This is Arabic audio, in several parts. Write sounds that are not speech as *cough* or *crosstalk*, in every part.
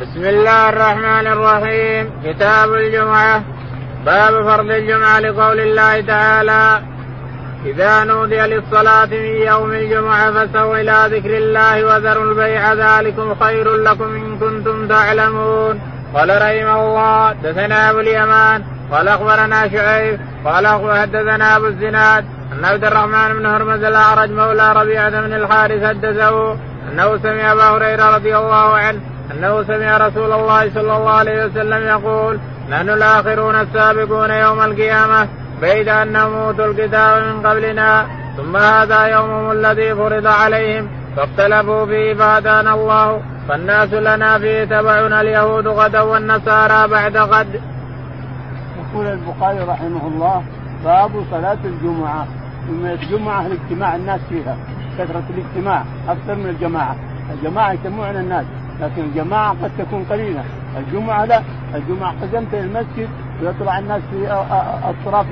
بسم الله الرحمن الرحيم كتاب الجمعة باب فرض الجمعة لقول الله تعالى إذا نودي للصلاة من يوم الجمعة فسوا إلى ذكر الله وذروا البيع ذلكم خير لكم إن كنتم تعلمون قال رحمه الله دثنا أبو اليمان قال أخبرنا شعيب قال حدثنا أبو الزناد أن عبد الرحمن بن هرمز الأعرج مولى ربيعة بن الحارث حدثه أنه سمع أبا هريرة رضي الله عنه أنه سمع رسول الله صلى الله عليه وسلم يقول نحن الآخرون السابقون يوم القيامة بيد أنهم أوتوا الكتاب من قبلنا ثم هذا يومهم الذي فرض عليهم فاختلفوا فيه فهدانا الله فالناس لنا فيه تبعنا اليهود غدا والنصارى بعد غد. يقول البخاري رحمه الله باب صلاة الجمعة. الجمعة الاجتماع الناس فيها كثرة الاجتماع أكثر من الجماعة. الجماعة يجتمعون الناس. لكن الجماعة قد تكون قليلة. الجمعة لا. الجمعة قدمت المسجد ويطلع الناس في أطراف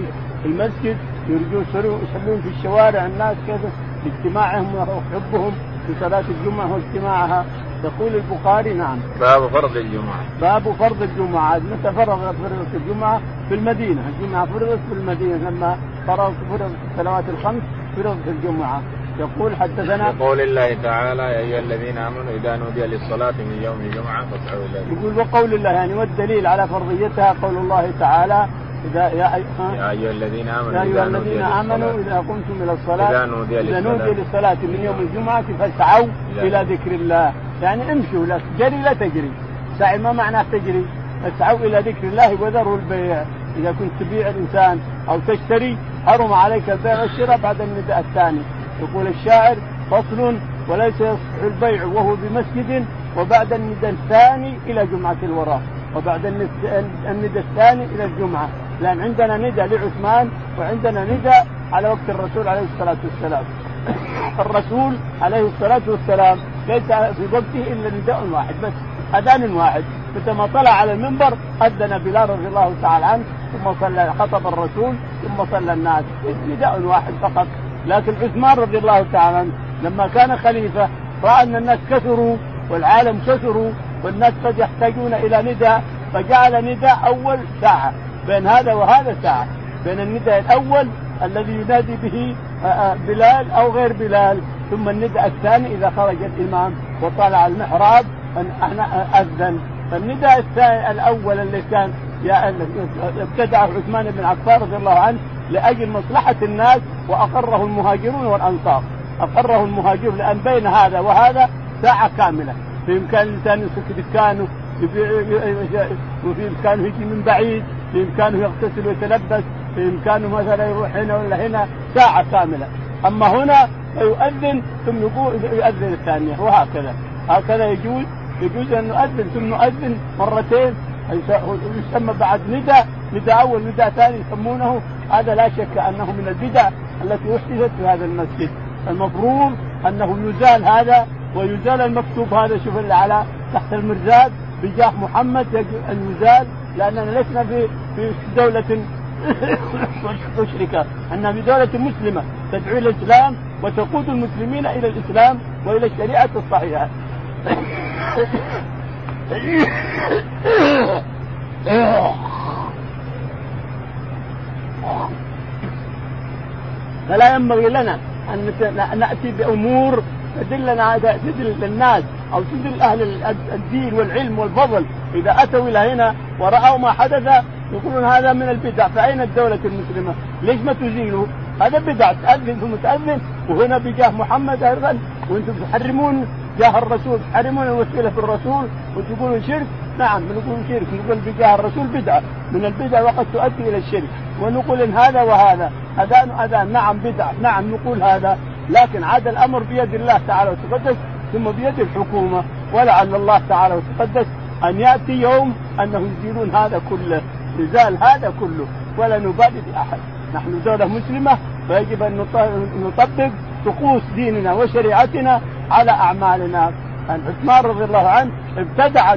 المسجد يرجون يصلون في الشوارع. الناس كذا لاجتماعهم وحبهم في صلاة الجمعة واجتماعها. يقول البخاري نعم. باب فرض الجمعة. باب فرض الجمعة. متى فرض فرضت الجمعة؟ في المدينة. الجمعة فرضت في المدينة. لما فرض فرض الصلوات الخمس فرضت الجمعة. يقول حدثنا يقول الله تعالى يا أيها الذين آمنوا إذا نودي للصلاة من يوم الجمعة فاسعوا إلى يقول وقول الله يعني والدليل على فرضيتها قول الله تعالى إذا يا, يا أيها الذين آمنوا يا أيها الذين آمنوا إذا قمتم إلى الصلاة إذا نودي إذا نودي للصلاة. من يوم الجمعة فاسعوا إلى ذكر الله. يعني امشوا لا تجري لا تجري. سعي ما معناه تجري. اسعوا إلى ذكر الله وذروا البيع. إذا كنت تبيع الإنسان أو تشتري حرم عليك البيع والشراء بعد النداء الثاني. يقول الشاعر فصل وليس يصح البيع وهو بمسجد وبعد النداء الثاني إلى جمعة الوراء وبعد النداء الثاني إلى الجمعة. لأن عندنا نداء لعثمان وعندنا نداء على وقت الرسول عليه الصلاة والسلام. الرسول عليه الصلاة والسلام ليس في وقته إلا نداء واحد بس أذان واحد. متى ما طلع على المنبر أذن بلال رضي الله تعالى عنه ثم صلى خطب الرسول ثم صلى الناس. نداء واحد فقط. لكن عثمان رضي الله تعالى عنه لما كان خليفة رأى أن الناس كثروا والعالم كثروا والناس قد يحتاجون إلى نداء فجعل نداء أول ساعة بين هذا وهذا ساعة بين النداء الأول الذي ينادي به آه، آه، بلال أو غير بلال ثم النداء الثاني إذا خرج الإمام وطلع المحراب أنا أذن. فالنداء الثاني الأول اللي كان ابتدعه عثمان بن عفان رضي الله عنه لأجل مصلحة الناس وأقره المهاجرون والأنصار. أقره المهاجرون لأن بين هذا وهذا ساعة كاملة. في امكان الانسان يسك دكانه وفي إمكانه يجي من بعيد في إمكانه يغتسل ويتلبس في إمكانه مثلا يروح هنا ولا هنا ساعة كاملة. أما هنا فيؤذن ثم يؤذن الثانية وهكذا. هكذا يجوز يجوز أن نؤذن ثم نؤذن مرتين. يسمى بعد نداء نداء أول نداء ثاني يسمونه هذا لا شك انه من البدع التي احدثت في هذا المسجد المفروض انه يزال هذا ويزال المكتوب هذا شوف اللي على تحت المرزاد بجاه محمد يجب ان يزال لاننا لسنا في في دوله مشركه انها في دوله مسلمه تدعو إلى الاسلام وتقود المسلمين إلى الاسلام والى الشريعه الصحيحه فلا ينبغي لنا أن نأتي بأمور تدلنا تدل للناس أو تدل أهل الدين والعلم والفضل. إذا أتوا إلى هنا ورأوا ما حدث يقولون هذا من البدع. فأين الدولة المسلمة؟ ليش ما تزيلوا؟ هذا بدع. تأذن ثم تاذن وهنا بجاه محمد أيضا. وأنتم تحرمون جاه الرسول. تحرمون الوسيلة في الرسول. وتقولون شرك؟ نعم نقول شرك. نقول بجاه الرسول بدعة. من البدع وقد تؤدي إلى الشرك. ونقول إن هذا وهذا. أذان أذان. نعم بدعة. نعم نقول هذا. لكن عاد الأمر بيد الله تعالى وتقدس ثم بيد الحكومة. ولعل الله تعالى وتقدس أن يأتي يوم أنهم يزيلون هذا كله. يزال هذا كله. ولا نبالي بأحد. نحن دوله مسلمة فيجب أن نطبق طقوس ديننا وشريعتنا على أعمالنا. عثمان رضي الله عنه ابتدع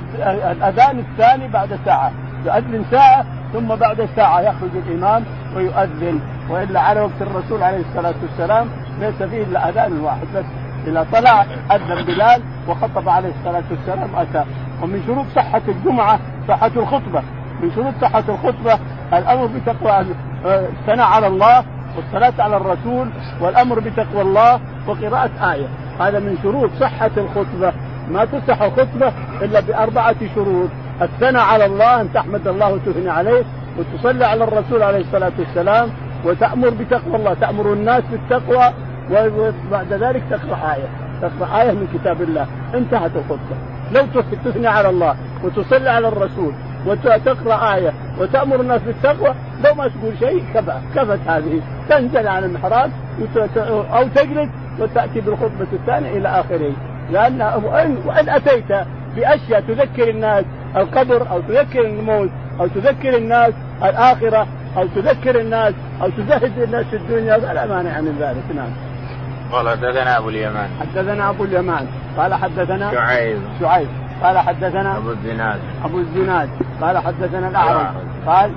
الأذان الثاني بعد ساعة. يؤذن ساعة ثم بعد ساعه يخرج الإمام ويؤذن وإلا على وقت الرسول عليه الصلاة والسلام ليس فيه إلا أذان واحد بس. إذا طلع أذن بلال وخطب عليه الصلاة والسلام أتى. ومن شروط صحة الجمعة صحة الخطبة. من شروط صحة الخطبة الأمر بتقوى الثناء على الله والصلاة على الرسول والأمر بتقوى الله وقراءة آية. هذا من شروط صحة الخطبة. ما تصح الخطبة إلا بأربعة شروط. الثناء على الله أن تحمد الله وتثني عليه وتصلي على الرسول عليه الصلاة والسلام وتأمر بتقوى الله تأمر الناس بالتقوى وبعد ذلك تقرأ آية تقرأ آية من كتاب الله انتهت الخطبة. لو تثني على الله وتصلي على الرسول وتقرأ آية وتأمر الناس بالتقوى لو ما تقول شيء كفى كفت هذه تنزل عن المحراب أو تجلس وتأتي بالخطبة الثانية إلى آخره. لأن وإن أتيت بأشياء تذكر الناس القبر أو تذكر الموت أو تذكر الناس الآخرة أو تذكر الناس أو تزهد الناس في الدنيا. فلا مانع من ذلك. نعم. قال حدثنا أبو اليمان. حدثنا أبو اليمان. قال حدثنا شعيب. شعيب. قال حدثنا أبو الزناد. أبو الزناد. قال حدثنا الأعرج. قال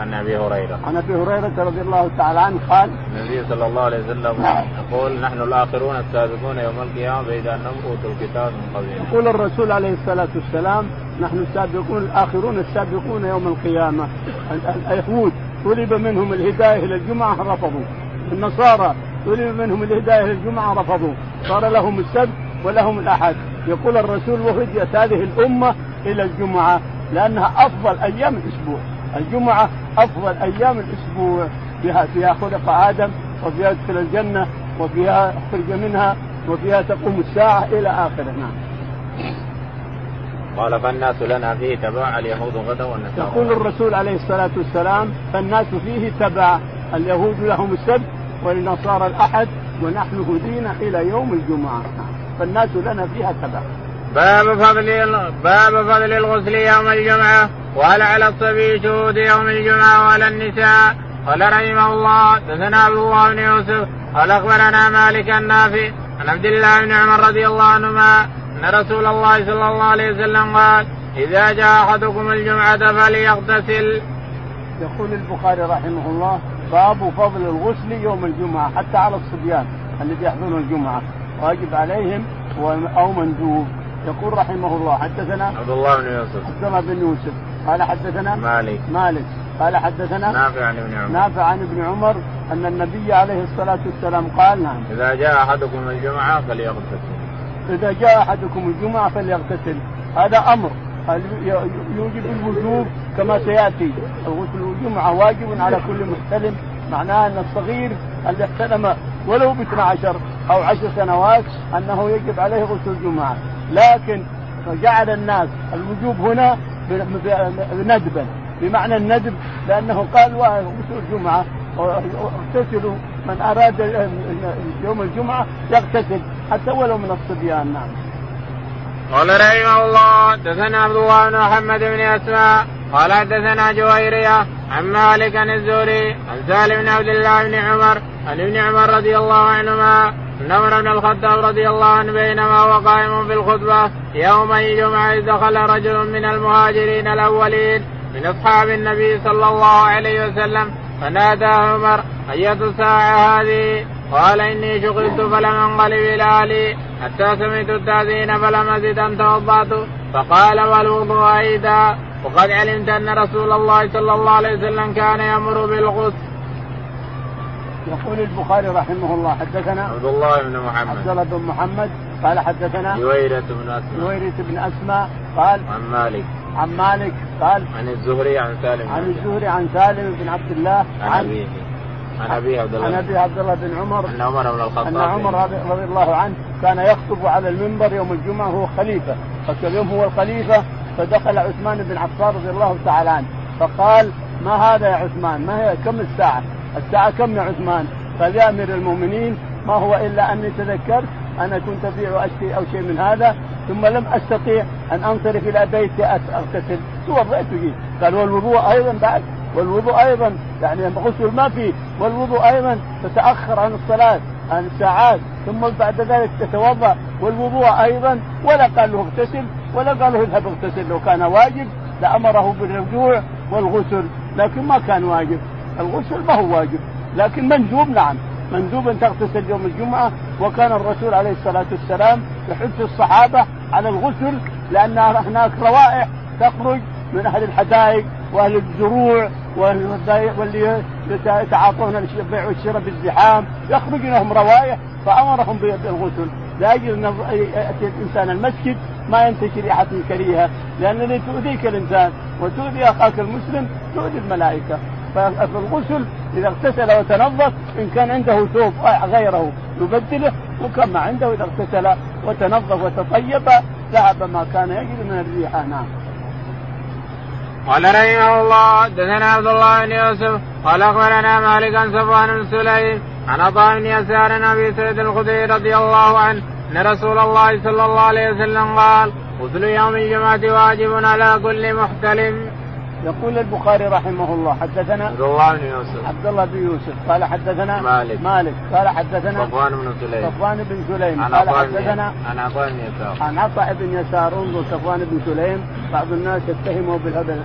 عن أبي هريرة. عن أبي هريرة رضي الله تعالى عنه قال النبي صلى الله عليه وسلم يقول نحن الآخرون السابقون يوم القيامة فاذا انهم اوتوا الكتاب من قبلنا. يقول الرسول عليه الصلاة والسلام نحن السابقون الآخرون السابقون يوم القيامة. اليهود طلب منهم الهداية إلى الجمعة رفضوا. النصارى طلب منهم الهداية إلى الجمعة رفضوا. صار لهم السبت ولهم الأحد. يقول الرسول وهديت هذه الأمة إلى الجمعة لأنها أفضل أيام الأسبوع. الجمعة أفضل أيام الأسبوع فيها فيها خلق آدم وفيها يدخل الجنة وفيها أخرج منها وفيها تقوم الساعة إلى آخره. نعم. قال فالناس لنا فيه تبع اليهود غدا والنصارى يقول الرسول عليه الصلاة والسلام فالناس فيه تبع اليهود لهم السبت والنصارى الأحد ونحن هدينا إلى يوم الجمعة. فالناس لنا فيها تبع. باب فضل باب فضل الغسل يوم الجمعة وهل على الصبي شهود يوم الجمعة وعلى النساء قال رحمه الله دثنا عبد الله بن يوسف قال أخبرنا مالك النافع عن عبد الله بن عمر رضي الله عنهما أن رسول الله صلى الله عليه وسلم قال إذا جاء أحدكم الجمعة فليغتسل. يقول البخاري رحمه الله باب فضل الغسل يوم الجمعة حتى على الصبيان الذي يحضرون الجمعة واجب عليهم أو مندوب يقول رحمه الله حدثنا عبد الله بن يوسف. عبد الله بن يوسف. قال حدثنا مالك. مالك. قال حدثنا نافع عن ابن عمر. نافع عن ابن عمر أن النبي عليه الصلاة والسلام قال نعم. إذا جاء أحدكم الجمعة فليغتسل. إذا جاء أحدكم الجمعة فليغتسل. هذا أمر. يوجب الوجوب كما سيأتي. الغسل الجمعة واجب على كل محتلم. معناه أن الصغير الذي احتلم ولو ب 12 أو 10 سنوات أنه يجب عليه غسل الجمعة. لكن جعل الناس الوجوب هنا ندبا بمعنى الندب لأنه قال غسل الجمعة. اغتسلوا من أراد يوم الجمعة يغتسل حتى ولو من الصبيان. نعم. قال رحمه الله حدثنا عبد الله بن محمد بن اسماء قال حدثنا جويرية عن مالك عن الزهري عن سالم بن عبد الله بن عمر عن ابن عمر رضي الله عنهما ان عمر بن الخطاب رضي الله عنه بينما هو قائم في الخطبة يوم الجمعة دخل رجل من المهاجرين الأولين من أصحاب النبي صلى الله عليه وسلم فنادى عمر أية الساعة هذه؟ قال إني شغلت فلم أنقلب إلى أهلي حتى سمعت التاذين فلم أزد أن توضأت فقال والوضوء أيضا وقد علمت أن رسول الله صلى الله عليه وسلم كان يأمر بالغسل. يقول البخاري رحمه الله حدثنا عبد الله بن محمد. عبد الله بن محمد قال حدثنا جويرة بن أسماء. جويرة بن أسماء قال عن مالك. عن مالك قال عن الزهري عن سالم. عن الزهري عن سالم بن عبد الله عن أبيه. عن ابي عبد الله. عن ابي عبد الله بن عمر. أن عمر بن الخطاب. أن عمر رضي الله عنه كان يخطب على المنبر يوم الجمعة وهو خليفة. فاليوم هو الخليفة فدخل عثمان بن عفان رضي الله تعالى عنه. فقال ما هذا يا عثمان؟ ما هي؟ كم الساعة؟ الساعة كم يا عثمان؟ قال يا أمير المؤمنين ما هو إلا أني تذكرت أنا كنت أبيع أشتري أو شيء من هذا ثم لم أستطيع أن أنصرف إلى بيتي اغتسل توضأت وجيت قال والوضوء أيضا بعد. والوضوء أيضا يعني غسل ما فيه والوضوء أيضا تتأخر عن الصلاة عن الساعات ثم بعد ذلك تتوضأ. والوضوء أيضا ولا قال له اغتسل ولا قال له اذهب اغتسل لو كان واجب لأمره بالرجوع والغسل لكن ما كان واجب. الغسل ما هو واجب لكن مندوب نعم مندوب أن تغتسل يوم الجمعة وكان الرسول عليه الصلاة والسلام يحث الصحابة على الغسل لأن هناك روائح تخرج من أهل الحدائق وأهل الزروع واللي يتعاطون البيع والشراء بالزحام يخرج لهم روائح فأمرهم بالغسل لاجل أن يأتي الإنسان المسجد ما ينتشر ريحة كريهة لأن تؤذيك الإنسان وتؤذي أخاك المسلم تؤذي الملائكة. فالغسل إذا اغتسل وتنظف إن كان عنده ثوب غيره يبدله وكما عنده إذا اغتسل وتنظف وتطيب ذهب ما كان يجري من الريحه نعم. قال رحمه الله حدثنا عبد الله بن يوسف قال أخبرنا مالك عن صفوان بن سليم عن عطاء بن يسار أبي سعيد الخدري رضي الله عنه أن رسول الله صلى الله عليه وسلم قال غسل يوم الجمعة واجب على كل محتلم يقول البخاري رحمه الله حدثنا عبد الله بن يوسف. عبد الله بن يوسف. قال حدثنا مالك. مالك. قال حدثنا صفوان بن سليم. صفوان بن سليم. قال حدثنا عن عطاء بن يسار. عن عطاء بن يسار. انظر صفوان بن سليم. بعض الناس يتهمه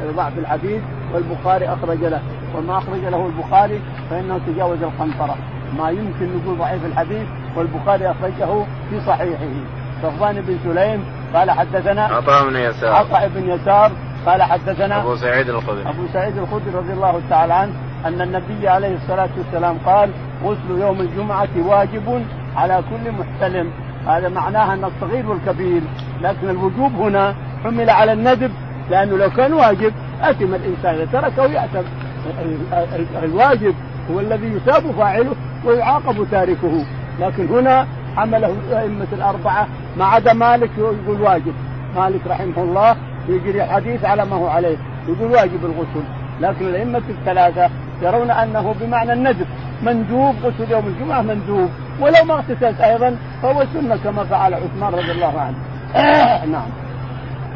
بضعف الحديث والبخاري أخرج له. وما أخرج له البخاري فإنه تجاوز القنطرة. ما يمكن نقول ضعيف الحديث والبخاري أخرجه في صحيحه. صفوان بن سليم. قال حدثنا عطاء بن يسار. عطاء بن يسار. قال حدثنا أبو سعيد الخدري. أبو سعيد الخدري رضي الله تعالى عنه أن النبي عليه الصلاة والسلام قال غسل يوم الجمعة واجب على كل محتلم. هذا معناها أن الصغير والكبير. لكن الوجوب هنا حمل على الندب لأنه لو كان واجب اثم الإنسان إذا تركه ياثم الواجب هو الذي يثاب فاعله ويعاقب تاركه. لكن هنا حمله الأئمة الأربعة ما عدا مالك يقول واجب. مالك رحمه الله يجري حديث على ما هو عليه يقول واجب الغسل. لكن الأئمة الثلاثة يرون أنه بمعنى الندب مندوب غسل يوم الجمعة مندوب. ولو ما اغتسلت أيضا فهو سنة كما فعل عثمان رضي الله عنه. *coughs* نعم.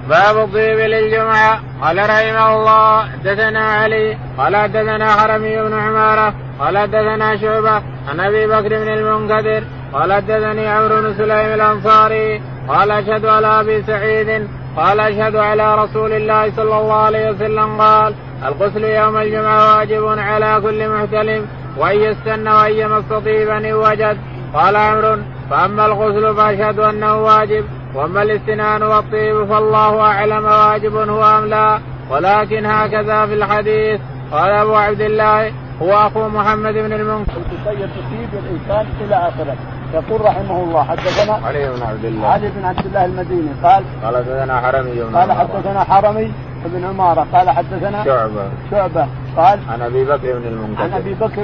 باب الطيب للجمعة. قال رحمه الله حدثنا علي قال حدثنا حرمي بن عمارة قال حدثنا شعبة عن أبي بكر بن المنكدر قال حدثني عمرو بن سليم الأنصاري قال أشهد على أبي سعيد قال أشهد على رسول الله صلى الله عليه وسلم قال الغسل يوم الجمعة واجب على كل محتلم وإن يستن وإن يمس أن وجد قال عمرو فأما الغسل فأشهد أنه واجب وأما الاستنان والطيب فالله أعلم واجب هو أم لا. ولكن هكذا في الحديث. قال أبو عبد الله هو أخو محمد بن المنكر. تطيب تصيب الإنسان إلى آخره. يقول رحمه الله حدثنا علي بن عبد الله. علي بن عبد الله المديني قال قال حدثنا حرمي بن قال حدثنا حرمي بن عمارة قال حدثنا شعبة. شعبة. قال عن أبي بكر بن المنكدر عن أبي بكر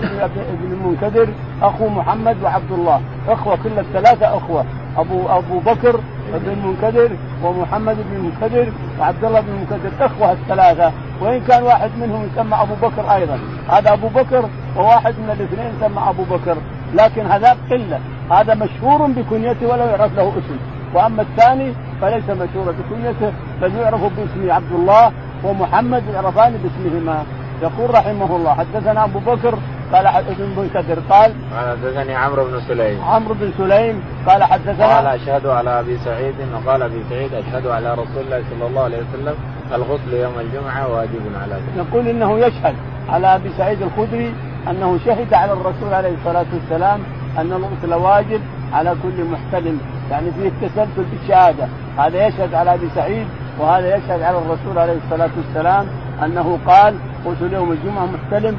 بن المنكدر أخو محمد وعبد الله. إخوة كل الثلاثة إخوة. ابو أبو بكر بن المنكدر ومحمد بن المنكدر وعبد الله بن المنكدر إخوة الثلاثة. وإن كان واحد منهم يسمى أبو بكر أيضا. هذا أبو بكر وواحد من الاثنين يسمى أبو بكر. لكن هذا قلة. هذا مشهور بكنيته ولا يعرف له اسم. وأما الثاني فليس مشهورا بكنيته بل يعرف باسمه عبد الله ومحمد يعرفان باسمهما. يقول رحمه الله حدثنا أبو بكر قال ابن منكدر قال قال حدثني عمرو بن سليم عمرو بن سليم قال حدثنا قال أشهد على أبي سعيد وقال أبي سعيد أشهد على رسول الله صلى الله عليه وسلم الغسل يوم الجمعة واجب على ذلك. يقول إنه يشهد على أبي سعيد الخدري أنه شهد على الرسول عليه الصلاة والسلام أن الغسل واجب على كل محتلم يعني فيه التسلسل بالشهادة هذا يشهد على أبي سعيد وهذا يشهد على الرسول عليه الصلاة والسلام أنه قال غسل يوم الجمعة محتلم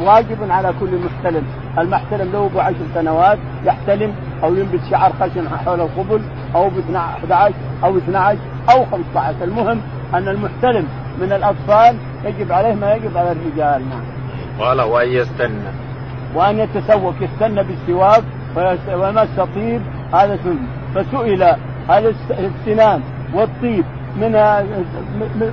واجب على كل محتلم، المحتلم له ابو عشر سنوات يحتلم أو ينبت شعر خشن حول القبل أو ب 11 أو 12 أو 15 المهم أن المحتلم من الأطفال يجب عليه ما يجب على الرجال نعم. قال وأن يستنى. وأن يتسوق يستنى بالسواك ويمس طيب هذا سنه فسئل هل السنان والطيب من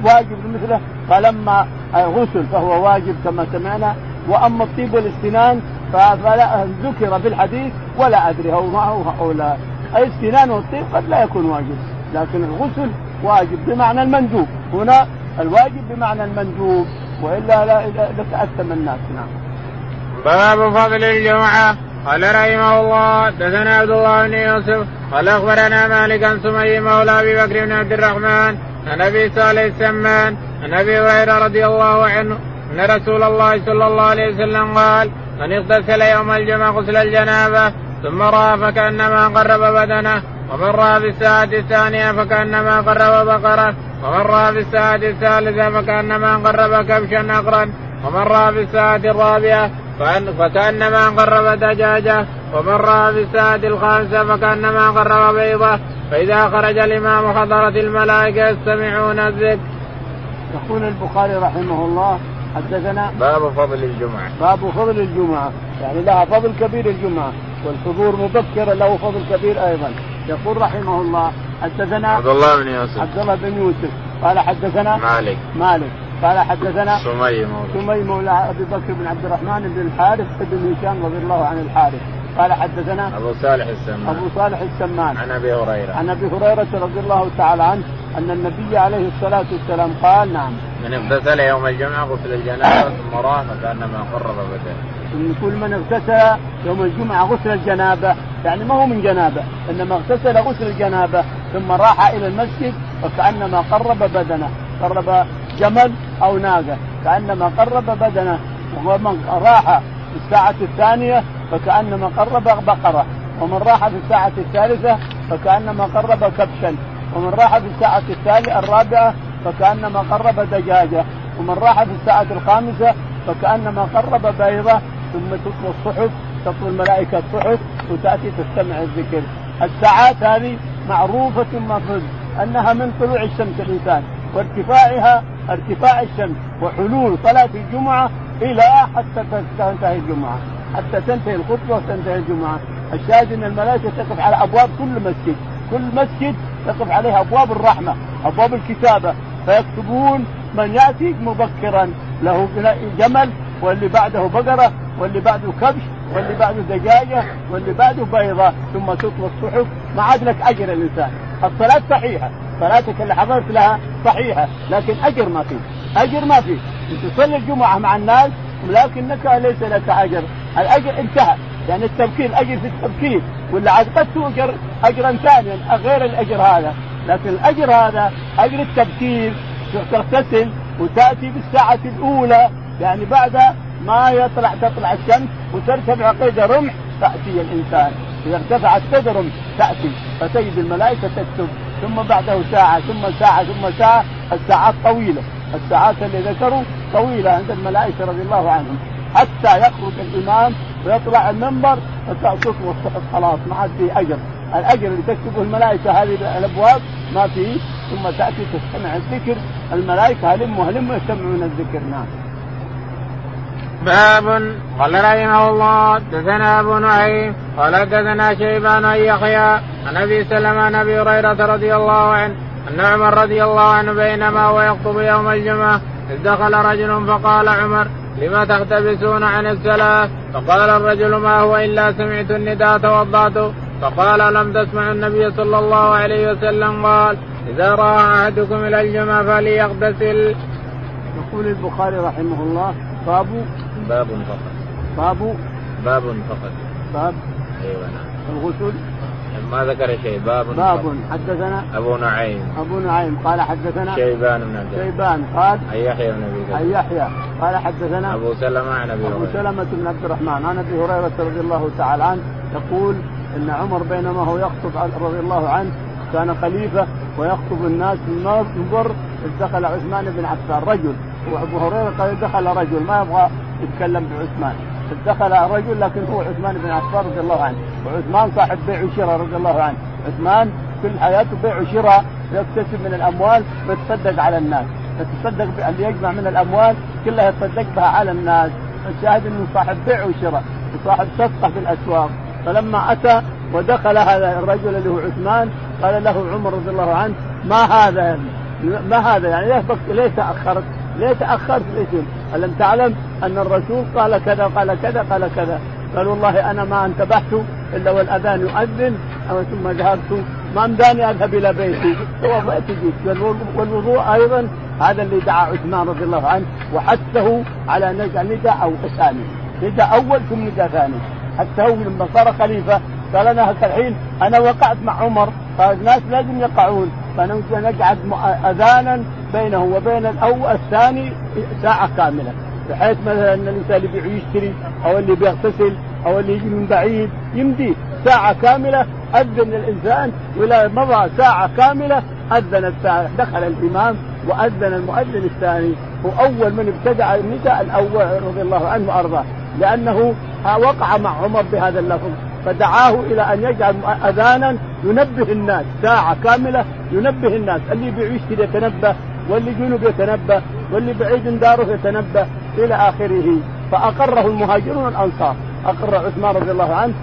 واجب مثله فلما غسل فهو واجب كما سمعنا. وأما الطيب والاستنان فلا ذكر في الحديث ولا أدري هو ما هو أو لا. الاستنان والطيب قد لا يكون واجب لكن الغسل واجب بمعنى المندوب. هنا الواجب بمعنى المندوب وإلا لا لتاثم الناس نعم. باب فضل الجمعه قال رحمه الله حدثنا عبد الله بن يوسف قال أخبرنا مالك عن سمي مولى أبي بكر بن عبد الرحمن عن أبي صالح السمان عن أبي هريرة رضي الله عنه أن رسول الله صلى الله عليه وسلم قال من اغتسل يوم الجمعة غسل الجنابة ثم رأى فكأنما قرب بدنه ومن رأى في الساعة الثانية فكأنما قرب بقرة ومن رأى في الساعة الثالثة فكأنما قرب كبشا اقرا ومن رأى في الساعة الرابعة فكأنما قرب دجاجة ومن رأى في الساعة الخامسة فكأنما قرب بيضة. فإذا خرج الإمام حضرت الملائكة يستمعون الذكر. يقول البخاري رحمه الله حدثنا باب فضل الجمعة. باب فضل الجمعة. يعني لها فضل كبير الجمعة والحضور مبكرا له فضل كبير أيضا. يقول رحمه الله حدثنا عبد الله بن يوسف. عبد الله بن يوسف. قال حدثنا مالك. مالك. قال حدثنا سمي مولى سمي مولى أبي بكر بن عبد الرحمن بن الحارث بن هشام رضي الله عن الحارث. قال حدثنا أبو صالح السمان. أبو صالح السمان. عن أبي هريرة. عن أبي هريرة رضي الله تعالى عنه أن النبي عليه الصلاة والسلام قال نعم. من اغتسل يوم الجمعة غسل الجنابة ثم راه فكأنما قرب بدنه. كل من اغتسل يوم الجمعة غسل الجنابة يعني ما هو من جنابة إنما اغتسل غسل الجنابة ثم راح إلى المسجد وكانما قرب بدنه. قرب جمل أو ناقة كأنما قرب بدنه ومن راح في الساعة الثانية فكأنما قرب بقرة ومن راح في الساعة الثالثة فكأنما قرب كبشا ومن راح في الساعة الثالثة الرابعة فكأنما قرب دجاجة ومن راح في الساعة الخامسة فكأنما قرب بيضة ثم تطوي الصحف تطوي الملائكة الصحف وتأتي تستمع الذكر. الساعات هذه معروفة مفروض أنها من طلوع الشمس الإنسان وارتفاعها ارتفاع الشمس وحلول صلاة الجمعة إلى حتى تنتهي الجمعة حتى تنتهي الخطبة وتنتهي الجمعة. الشاهد أن الملائكة تقف على أبواب كل مسجد كل مسجد تقف عليها أبواب الرحمة أبواب الكتابة. فيكتبون من يأتي مبكرا له جمل واللي بعده بقرة واللي بعده كبش واللي بعده دجاجة واللي بعده بيضة. ثم تطوى الصحف. ما عاد لك أجر الإنسان. الصلاة صحيحة. صلاتك اللي حضرت لها صحيحة لكن أجر ما فيه. أجر ما فيه. تصلي الجمعة مع الناس ولكنك ليس لك أجر. الأجر انتهى. يعني التبكير الأجر في التبكير. ولا عاد قد تؤجر اجرا ثانيا غير الأجر هذا. لكن الأجر هذا أجر التبكير تغتسل وتأتي بالساعة الأولى. يعني بعد ما يطلع تطلع الشمس وترتفع قيد رمح تأتي الإنسان. إذا ارتفعت قيد رمح تأتي. فتجد الملائكة تكتب ثم بعده ساعة ثم ساعة ثم ساعة الساعات طويلة. الساعات اللي ذكروا طويلة عند الملائكة رضي الله عنهم. حتى يخرج الإمام ويطلع المنبر فتطلق خلاص ما عاد فيه أجر. الأجر اللي تكتبه الملائكة هذه الابواب ما فيه ثم تأتي تستمع الذكر. الملائكة هلموا هلموا يستمعون الذكر. نعم. باب قال رحمه الله دثنا ابو نعيم قال دثنا شيبان ان يحيى عن أبي سلمة عن أبي هريرة رضي الله عنه أن عمر رضي الله عنه بينما هو يخطب يوم الجمعة إذ دخل رجل فقال عمر لما تختبسون عن الصلاة؟ فقال الرجل ما هو إلا سمعت النداء توضأت. فقال لم تسمع النبي صلى الله عليه وسلم؟ قال إذا رأى أحدكم إلى الجمعة فليغتسل. يقول البخاري رحمه الله باب باب فقط. باب؟ باب فقط. باب. أيوه نعم. الغسل؟ ما ذكر شيء. باب باب. فقط. حدثنا؟ أبو نعيم. أبو نعيم. قال حدثنا؟ شيبان بن عبد شيبان. قال؟ عن يحيى بن أبي عن كثير يحيى. قال حدثنا؟ أبو سلمة عن أبي أبو سلمة بن عبد الرحمن. عن أبي هريرة رضي الله تعالى عنه يقول إن عمر بينما هو يخطب رضي الله عنه كان خليفة ويخطب الناس من منبر دخل عثمان بن عفان رجل. وأبو هريرة قال دخل رجل ما يبغى يتكلم بعثمان. دخل رجل لكن هو عثمان بن عفان رضي الله عنه. وعثمان صاحب بيع وشراء رضي الله عنه. عثمان كل حياته بيع وشراء يكتسب من الأموال ويتصدق على الناس. يتصدق اللي يجمع من الأموال كلها يتصدق بها على الناس. الشاهد إنه صاحب بيع وشراء. وصاحب صفقه في الأسواق. فلما أتى ودخل هذا الرجل اللي هو عثمان قال له عمر رضي الله عنه ما هذا ما هذا يعني؟ ليه ليه تاخرت؟ ليه تاخرت ليش؟ ألم تعلم أن الرسول قال كذا قال كذا قال كذا. قال والله أنا ما أنتبهت إلا والأذان يؤذن ثم ذهبت. ما مداني أذهب إلى بيتي. توضأت جيت والوضوء أيضا. هذا اللي دعا عثمان رضي الله عنه. وحثه على نداء أو ثاني نداء أول ثم نداء ثاني. حتى هو لما صار خليفة. قال أنا الحين أنا وقعت مع عمر. قال الناس لازم يقعون. فنقعد اذانا. بينه وبين الأول الثاني ساعة كاملة بحيث مثلا إن الإنسان اللي بيبيع ويشتري أو اللي بيغتسل أو اللي يجي من بعيد يمدي ساعة كاملة أذن الإنسان ولا مضى ساعة كاملة أذن الساعة دخل الإمام وأذن المؤذن الثاني هو أول من ابتدع النداء الأول رضي الله عنه وأرضاه لأنه وقع مع عمر بهذا اللفظ فدعاه إلى أن يجعل أذانا ينبه الناس ساعة كاملة ينبه الناس اللي يبيع ويشتري يتنبه واللي جنوب يتنبه واللي بعيد داره يتنبه إلى آخره. فأقره المهاجرون الأنصار. أقر عثمان رضي الله عنه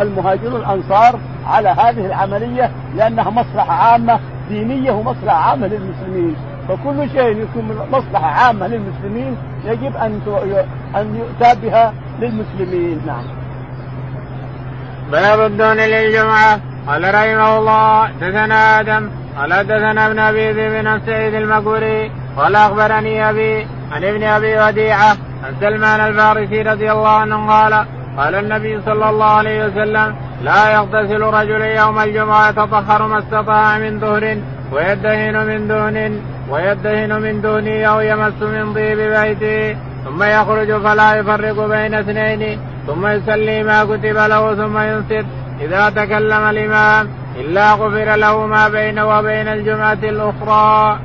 المهاجرون الأنصار على هذه العملية لأنها مصلحة عامة دينية ومصلحة عامة للمسلمين. فكل شيء يكون مصلحة عامة للمسلمين يجب أن أن يؤتى بها للمسلمين. نعم. باب الدون للجمعة. قال رحمه الله دثنا آدم قال دثنا ابن أبي ذئب بن سعيد المقبري قال أخبرني أبي عن ابن أبي وديعة عن سلمان الفارسي رضي الله عنه قال قال النبي صلى الله عليه وسلم لا يغتسل رجل يوم الجمعة يتطهر ما استطاع من ظهر ويدهن من دهن ويدهن من دهنه أو يمس من طيب بيته ثم يخرج فلا يفرق بين اثنين ثم يصلي ما كتب له ثم ينصت إذا تكلم الإمام. إلا غفر له ما بينه وبين الجمعة الأخرى.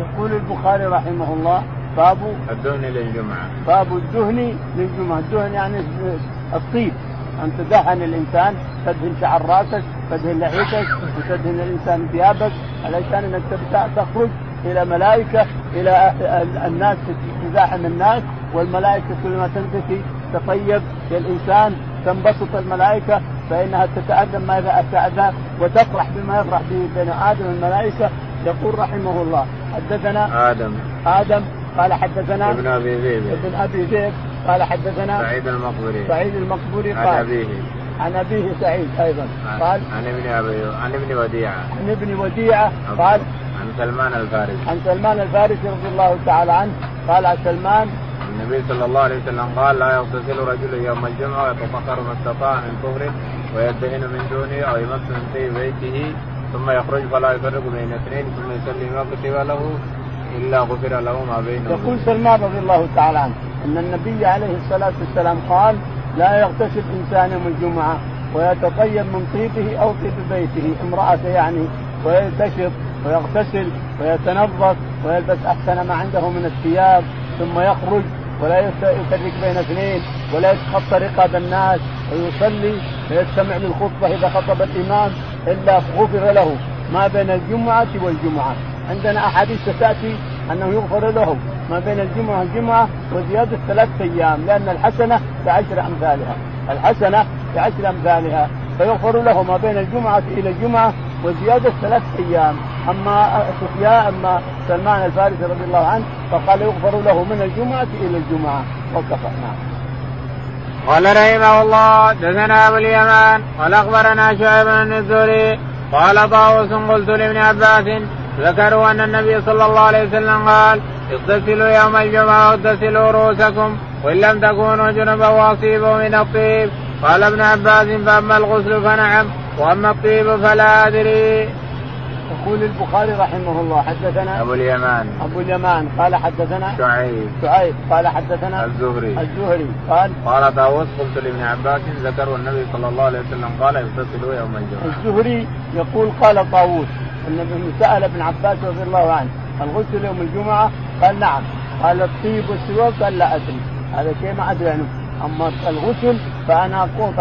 يقول البخاري رحمه الله باب الدهن للجمعة. باب الدهن للجمعة. الدهن يعني الطيب. أن تدهن الإنسان تدهن شعر راسك تدهن لحيتك وتدهن الإنسان ثيابك علشان أنك تخرج إلى ملائكة إلى الناس تزاحم الناس والملائكة كلما تنتهي تطيب. الإنسان تنبسط الملائكة فإنها تتأذى ما إذا وتفرح بما يفرح به بين آدم والملائكة يقول رحمه الله. حدثنا آدم. آدم قال حدثنا ابن أبي ذئب. ابن أبي ذئب قال حدثنا سعيد المقبري سعيد المقبري قال عن أبيه. عن أبيه سعيد أيضا. قال عن ابن أبي عن ابن وديعة. عن ابن وديعة قال عن سلمان الفارسي. عن سلمان الفارسي رضي الله تعالى عنه قال عن سلمان النبي صلى الله عليه وسلم قال لا يغتسل رجل يوم الجمعة ويتطهر ما استطاع من طهر ويدهن من دونه أو يمس من في بيته ثم يخرج فلا يفرق بين اثنين ثم يصلي ما كتب له إلا غفر له ما بينه يقول سلمان رضي الله تعالى عنه إن النبي عليه الصلاة والسلام قال لا يغتسل إنسان يوم الجمعة ويتطيب من طيبه أو طيب بيته امراته يعني وينتشط ويغتسل ويتنظف ويلبس أحسن ما عنده من الثياب ثم يخرج ولا يفرق بين اثنين ولا يتخطى رقاب الناس ويصلي ويستمع للخطبة إذا خطب الإمام إلا غفر له ما بين الجمعة والجمعة. عندنا أحاديث ستاتي أنه يغفر له ما بين الجمعة والجمعة وزيادة ثلاث أيام لأن الحسنة بعشر أمثالها. الحسنة بعشر أمثالها. فيغفر له ما بين الجمعة إلى الجمعة وزيادة ثلاث أيام. أما سفيان أما سلمان الفارسي رضي الله عنه فقال يغفر له من الجمعة إلى الجمعة وكفى نعم. قال رحمه الله دثنا أبو اليمان قال أخبرنا شعيب بن الزهري قال طاووس قلت لابن عباس ذكروا أن النبي صلى الله عليه وسلم قال اغتسلوا يوم الجمعة واغتسلوا رؤوسكم وإن لم تكونوا جنبا واصيبوا من الطيب قال ابن عباس فأما الغسل فنعم وأما الطيب فلا أدري. يقول البخاري رحمه الله حدثنا أبو اليمان. أبو اليمان. قال حدثنا شعيب. شعيب. قال حدثنا الزهري. الزهري. قال قال طاووس قلت لابن عباس ذكروا النبي صلى الله عليه وسلم قال اغتسلوا يوم الجمعة. الزهري يقول قال طاووس. النبي سأل ابن عباس رضي الله عنه الغسل يوم الجمعة؟ قال نعم. قال الطيب والسواك قال لا أدري. هذا شيء ما أدري عنه. أما الغسل فأنا أقول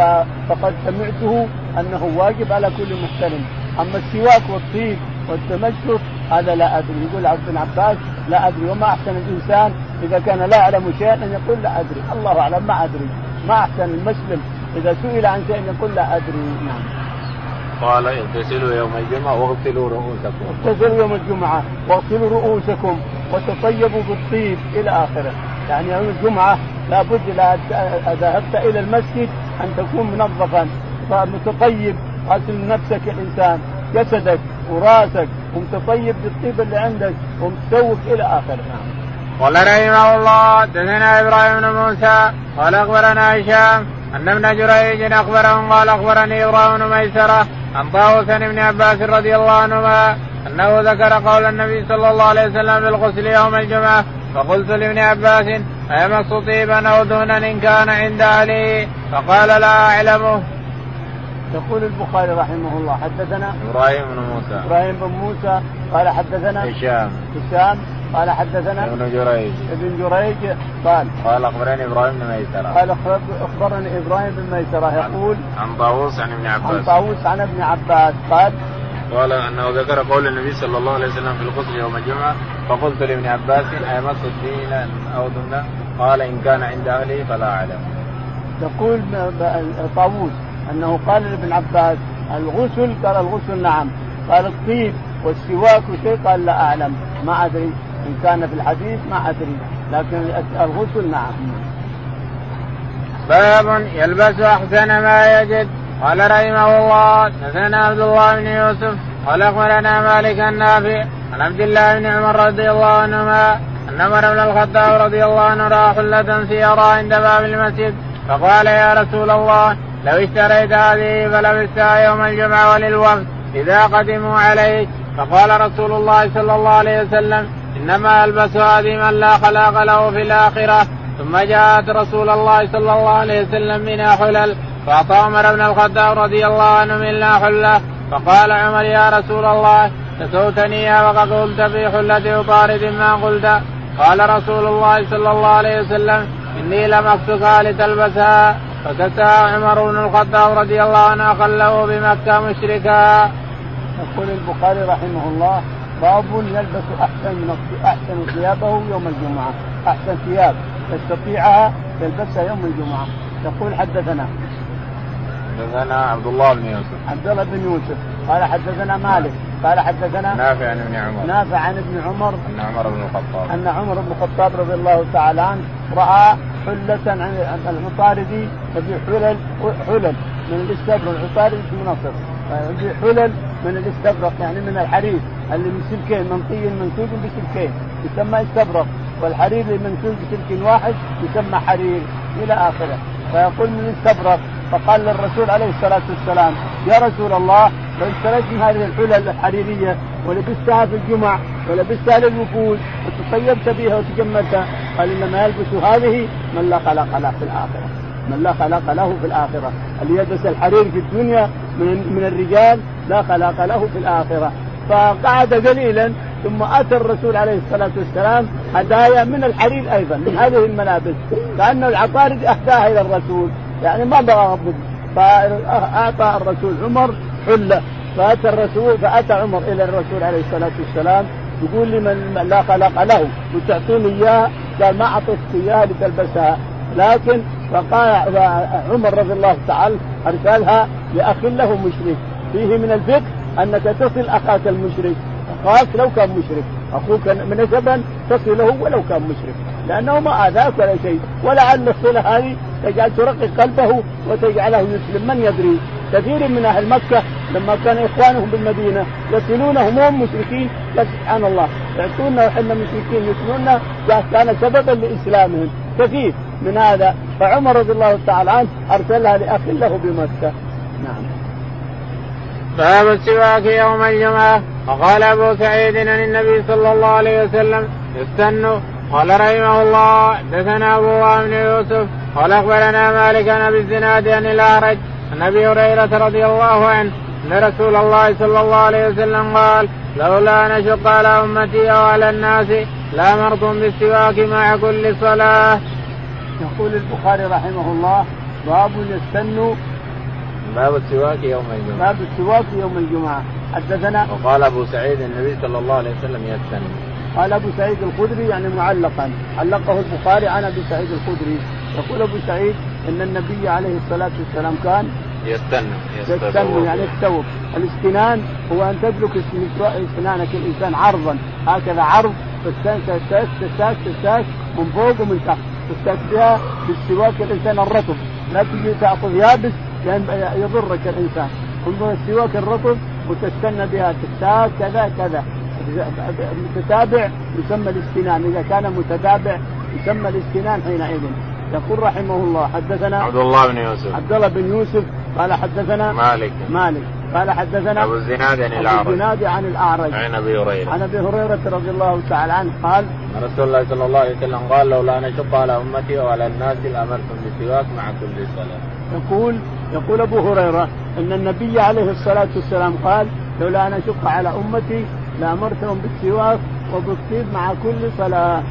فقد سمعته أنه واجب على كل محترم أما السواك والطيب والتمشط هذا لا أدري. يقول عبد بن عباس لا أدري. وما أحسن الإنسان إذا كان لا يعلم شيئا أن يقول لا أدري. الله أعلم ما أدري. ما أحسن المسلم إذا سئل عن شيء يقول لا أدري. نعم. قال اغتسلوا يوم الجمعة واغسلوا رؤوسكم. اغتسلوا يوم الجمعة واغسلوا رؤوسكم وتطيبوا بالطيب إلى آخره. يعني يوم الجمعة لابد إذا ذهبت إلى المسجد أن تكون منظفا متطيب. غسل نفسك الإنسان جسدك وراسك ومتطيب بالطيب اللي عندك ومتسوق إلى آخره نعم. قال رحمه الله دثنا إبراهيم بن موسى قال أخبرنا هشام أن ابن جريج أخبرهم قال أخبرني إبراهيم بن ميسرة عن طاووس بن عباس رضي الله عنهما أنه ذكر قول النبي صلى الله عليه وسلم بالغسل يوم الجمعة فقلت لابن عباس أيمس طيبا أو دهنا إن كان عند أهله فقال لا أعلمه. يقول البخاري رحمه الله حدثنا إبراهيم بن موسى. إبراهيم بن موسى قال حدثنا هشام. هشام قال حدثنا ابن جريج. ابن جريج قال قال أخبرني إبراهيم بن ميسرة. قال أخبرني إبراهيم بن ميسرة يقول عن طاووس عن ابن عباس. عن طاووس عن ابن عباس قال قال أنه ذكر قول النبي صلى الله عليه وسلم في الغسل يوم الجمعة فقلت لابن عباس ايمس الدين أو دمنا قال إن كان عند اهله فلا أعلم. يقول طاووس. أنه قال لابن عباس الغسل؟ قال الغسل نعم. قال الطيب والسواك وشيء؟ قال لا أعلم. ما أدري. إن كان في الحديث ما أدري. لكن الغسل نعم. باب يلبس أحسن ما يجد. قال رحمه الله حدثنا عبد الله بن يوسف قال أخبرنا مالك النافع عن عبد الله بن عمر رضي الله عنهما أن عمر بن الخطاب رضي الله عنه راى حله سيارة عند باب المسجد فقال يا رسول الله لو اشتريت هذه فلبستها يوم الجمعة وللوفد إذا قدموا عليك فقال رسول الله صلى الله عليه وسلم إنما ألبس هذه من لا خلاق له في الآخرة. ثم جاءت رسول الله صلى الله عليه وسلم منها حلل فاعطى عمر بن الخطاب رضي الله عنه منها حلة. فقال عمر يا رسول الله كسوتنيها وقد قلت في حلة طارد ما قلت. قال رسول الله صلى الله عليه وسلم إني لم اكسها لتلبسها. فكساها عمر بن الخطاب رضي الله عنه خله بمكة مشركا. يقول البخاري رحمه الله باب يلبس أحسن أحسن ثيابه يوم الجمعة، أحسن ثياب يستطيعها يلبسها يوم الجمعة، يقول حدثنا. حدثنا عبد الله بن يوسف. عبد الله بن يوسف. قال حدثنا مالك. قال حدثنا نافع عن ابن عمر. نافع عن ابن عمر. ان عمر بن الخطاب. أن عمر بن الخطاب رضي الله تعالى عنه رأى حلة عن العطاردي في حلل حلل من الاستبرق. العطاردي في مصر في حلل من الاستبرق يعني من الحرير اللي من سلكين منطي منسوج بسلكين يسمى استبرق. والحرير اللي منسوج بسلك واحد يسمى حرير إلى آخره. فيقول من استبرق فقال للرسول عليه الصلاة والسلام يا رسول الله لو اشتريت من هذه الحلل الحريرية ولبستها في الجمع ولبستها للوفود وتطيبت بها وتجملت قال انما يلبس هذه من لا خلق له في الآخرة. من لا خلق له في الآخرة. اللي يلبس الحرير في الدنيا من من الرجال لا خلاق له في الآخرة. فقعد قليلا ثم أتى الرسول عليه الصلاة والسلام هدايا من الحرير أيضا من هذه الملابس. كان العطارد أهداها إلى الرسول. يعني ما بغى فأعطى الرسول عمر حلة. فأتى الرسول فأتى عمر إلى الرسول عليه الصلاة والسلام. يقول لمن لا خلق له وتعطوني اياها قال ما أعطيتك اياها لتلبسها لكن فقال عمر رضي الله تعالى أرسلها لأخ له مشرك. فيه من الفقه أنك تصل أخاك المشرك. أخاك لو كان مشرك. أخوك نسبا تصله ولو كان مشرك. لأنه ما آذاك ولا شيء. ولعل الصلة هذه تجعل ترقق قلبه وتجعله يسلم. من يدري؟ كثير من أهل مكة لما كان إخوانهم بالمدينة يصلونهم وهم مشركين. سبحان الله. يعطونا وحنا مشركين يصلوننا كان سببا لإسلامهم. كثير من هذا. فعمر رضي الله تعالى عنه أرسلها لأخ له بمكة. نعم. باب السواك يوم الجمعة. وقال أبو سعيد عن النبي صلى الله عليه وسلم يستن قال رحمه الله حدثنا الله بن يوسف قال أخبرنا مالك عن أبي الزناد عن الأعرج عن أبي هريرة رضي الله عنه أن رسول الله صلى الله عليه وسلم قال لولا نشق على أمتي أو على الناس لامرتم بالسواك مع كل صلاة. يقول البخاري رحمه الله باب يستن باب السواك يوم الجمعة. باب السواك يوم الجمعة. حدثنا وقال أبو سعيد النبي صلى الله عليه وسلم يستن. قال أبو سعيد الخدري يعني معلقا. علقه البخاري عن أبي سعيد الخدري. يقول أبو سعيد أن النبي عليه الصلاة والسلام كان يستن يستن يعني يستوب الاستنان هو أن تدلك اسنانك الإنسان عرضا. هكذا عرض تستاك تستاك تستاك من فوق ومن تحت. تستاك بها بالسواك الإنسان الرطب. لا تجي تأخذ يابس لأن يضرك الإنسان. انظر السواك الرطب وتستن بها. تستاك كذا كذا. متتابع يسمى الاستنان. إذا كان متتابع يسمى الاستنان حينئذ. يقول رحمه الله حدثنا عبد الله بن يوسف. عبد الله بن يوسف قال حدثنا مالك. مالك. قال حدثنا أبو الزناد عن الأعرج. ابو الزناد عن الأعرج. عن أبي هريرة. عن أبي هريرة رضي الله تعالى عنه قال رسول الله صلى الله عليه وسلم قال لولا أن أشق على أمتي وعلى الناس لامرتم بالسواك مع كل صلاة. يقول يقول أبو هريرة إن النبي عليه الصلاة والسلام قال لولا أن أشق على أمتي لأمرتهم بالسواك وبالطيب مع كل صلاة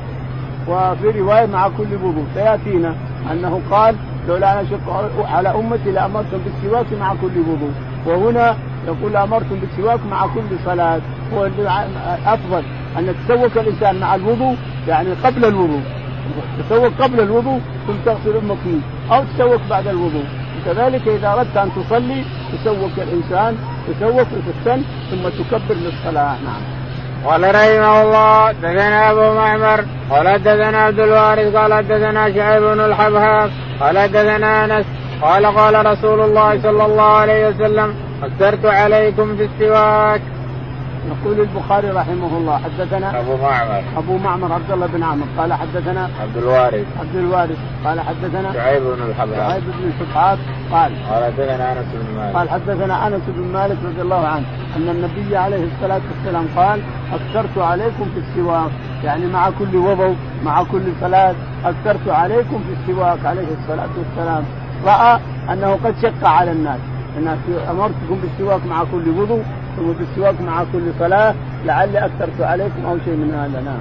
وفي رواية مع كل وضوء سيأتينا أنه قال لولا ان اشق على أمتي لأمرتهم بالسواك مع كل وضوء وهنا يقول امرتم بالسواك مع كل صلاة. هو افضل أن يتسوق الإنسان مع الوضوء يعني قبل الوضوء. تسوق قبل الوضوء ثم تغسل أمك أو تسوق بعد الوضوء. وكذلك إذا أردت أن تصلي تسوق الإنسان تسوق وتستن ثم تكبر للصلاة نعم. قال رحمه الله دثنا أبو معمر قال دثنا عبد الوارث قال دثنا شعيب بن الحبهاب قال دثنا أنس قال قال رسول الله صلى الله عليه وسلم أكثرت عليكم في السواك يقول البخاري رحمه الله حدثنا أبو معمر. أبو معمر عبد الله بن عمر قال حدثنا عبد الوارث. عبد الوارث. قال حدثنا شعيب بن الحباب شعيب بن الحباب قال قال حدثنا أنس بن مالك. قال حدثنا أنس بن مالك رضي الله عنه أن النبي عليه الصلاة والسلام قال أكثرت عليكم في السواك. يعني مع كل وضوء مع كل صلاة أكثرت عليكم في السواك عليه الصلاة والسلام. رأى أنه قد شق على الناس. ان أمرتكم بالسواك مع كل وضوء ثم بالسواك مع كل صلاة لعلي أكثرت عليكم أو شيء من هذا نعم.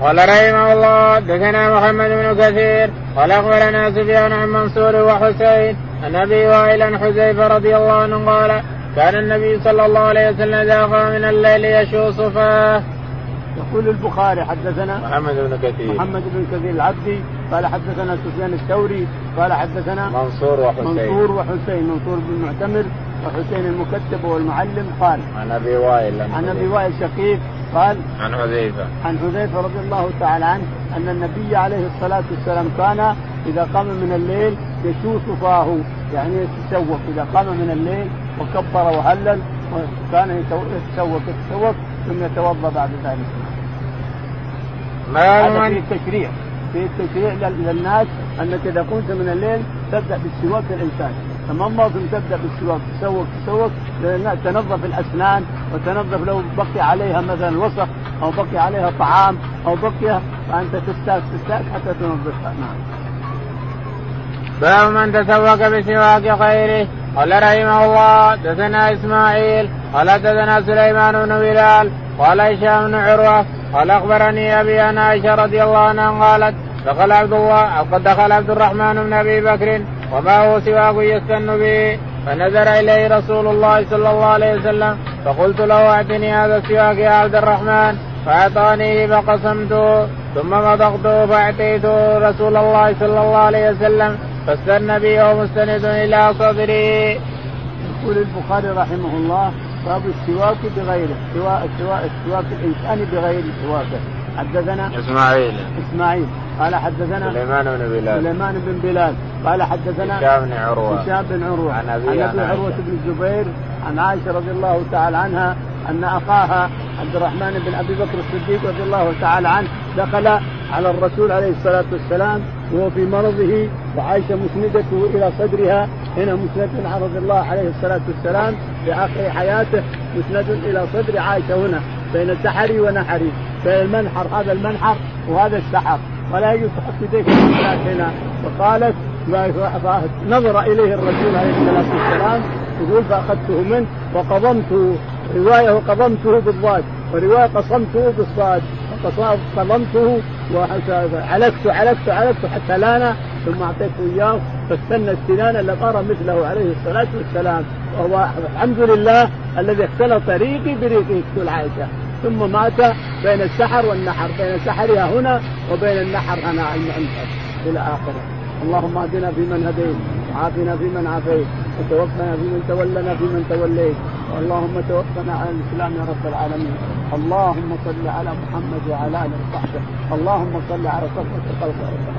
قال رحمه الله دثنا محمد بن كثير قال أخبرنا سفيان عن منصور وحسين عن أبي وائل عن حذيفة رضي الله عنه قال كان النبي صلى الله عليه وسلم إذا قام من الليل يشو صفاه يقول البخاري حدثنا محمد بن كثير محمد بن كثير العبدي قال حدثنا سفيان الثوري قال حدثنا منصور وحسين. منصور وحسين منصور بن معتمر وحسين المكتب والمعلم قال عن أبي وائل عن أبي وائل شقيق قال عن حذيفة. عن حذيفة رضي الله تعالى عنه أن النبي عليه الصلاة والسلام كان إذا قام من الليل يشوش فاه يعني يتسوق. إذا قام من الليل وكبر وهلل كان يتسوق يتسوق ثم يتوضأ بعد ذلك. هذا في التشريع في التشريع للناس انك اذا قمت من الليل تبدأ بالسواك الانسان تمام؟ ثم تبدأ بالسواك تسوق تسوق تنظف الأسنان وتنظف لو بقي عليها مثلا وسخ أو بقي عليها طعام أو بقي فأنت تستاك تستاك حتى تنظفها. نعم. باب من تسوق بسواك غيره. قال رحمه الله دثنا إسماعيل. قال دثنا سليمان بن بلال. قال هشام بن عروة. قال أخبرني أبي ان عائشة رضي الله عنها قالت دخل عبد الله أو قد دخل عبد الرحمن بن أبي بكر ومعه سواك يستن به فنزل إليه رسول الله صلى الله عليه وسلم فقلت له أعطني هذا السواك يا عبد الرحمن فاعطانيه فقسمته ثم مضغته فأعطيته رسول الله صلى الله عليه وسلم فاستن بي وهو مستند إلى صدري. يقول البخاري رحمه الله باب السواك بغيره سواء السواك السواك الانسان بغير سواكه حدثنا إسماعيل. إسماعيل. قال حدثنا سليمان بن بلال. سليمان بن بلال. قال حدثنا هشام بن عروة. هشام بن عروة. عن أبي عن عروة بن الزبير عن عائشة رضي الله تعالى عنها أن أخاها عبد الرحمن بن أبي بكر الصديق رضي الله تعالى عنه دخل على الرسول عليه الصلاة والسلام وهو في مرضه وعائشه مسندته إلى صدرها هنا مسند رضي الله عليه الصلاة والسلام في اخر حياته مسند إلى صدر عائشة هنا بين سحري ونحري بين المنحر هذا المنحر وهذا السحر. ولا يجوز تحط يديك هنا. فقالت نظر إليه الرسول عليه الصلاة والسلام يقول فأخذته منه وقضمته رواية وقضمته بالضاد ورواية قصمته بالصاد قضمته وعلقت علقت علقت حتى لانا ثم اعطيته إياه فاستنى السنان لقار مثله عليه الصلاة والسلام وهو الحمد لله الذي اختلط طريقي بريقي تقول عائشة. ثم مات بين السحر والنحر بين سحرها هنا وبين النحر هنا المنحر إلى آخره. اللهم اهدنا فيمن هديت وعافنا فيمن عافيت وتوفنا فيمن تولنا فيمن توليت. اللهم توفنا على الإسلام يا رب العالمين. اللهم صل على محمد وعلى اله وصحبه اللهم صل على صفوة خلقه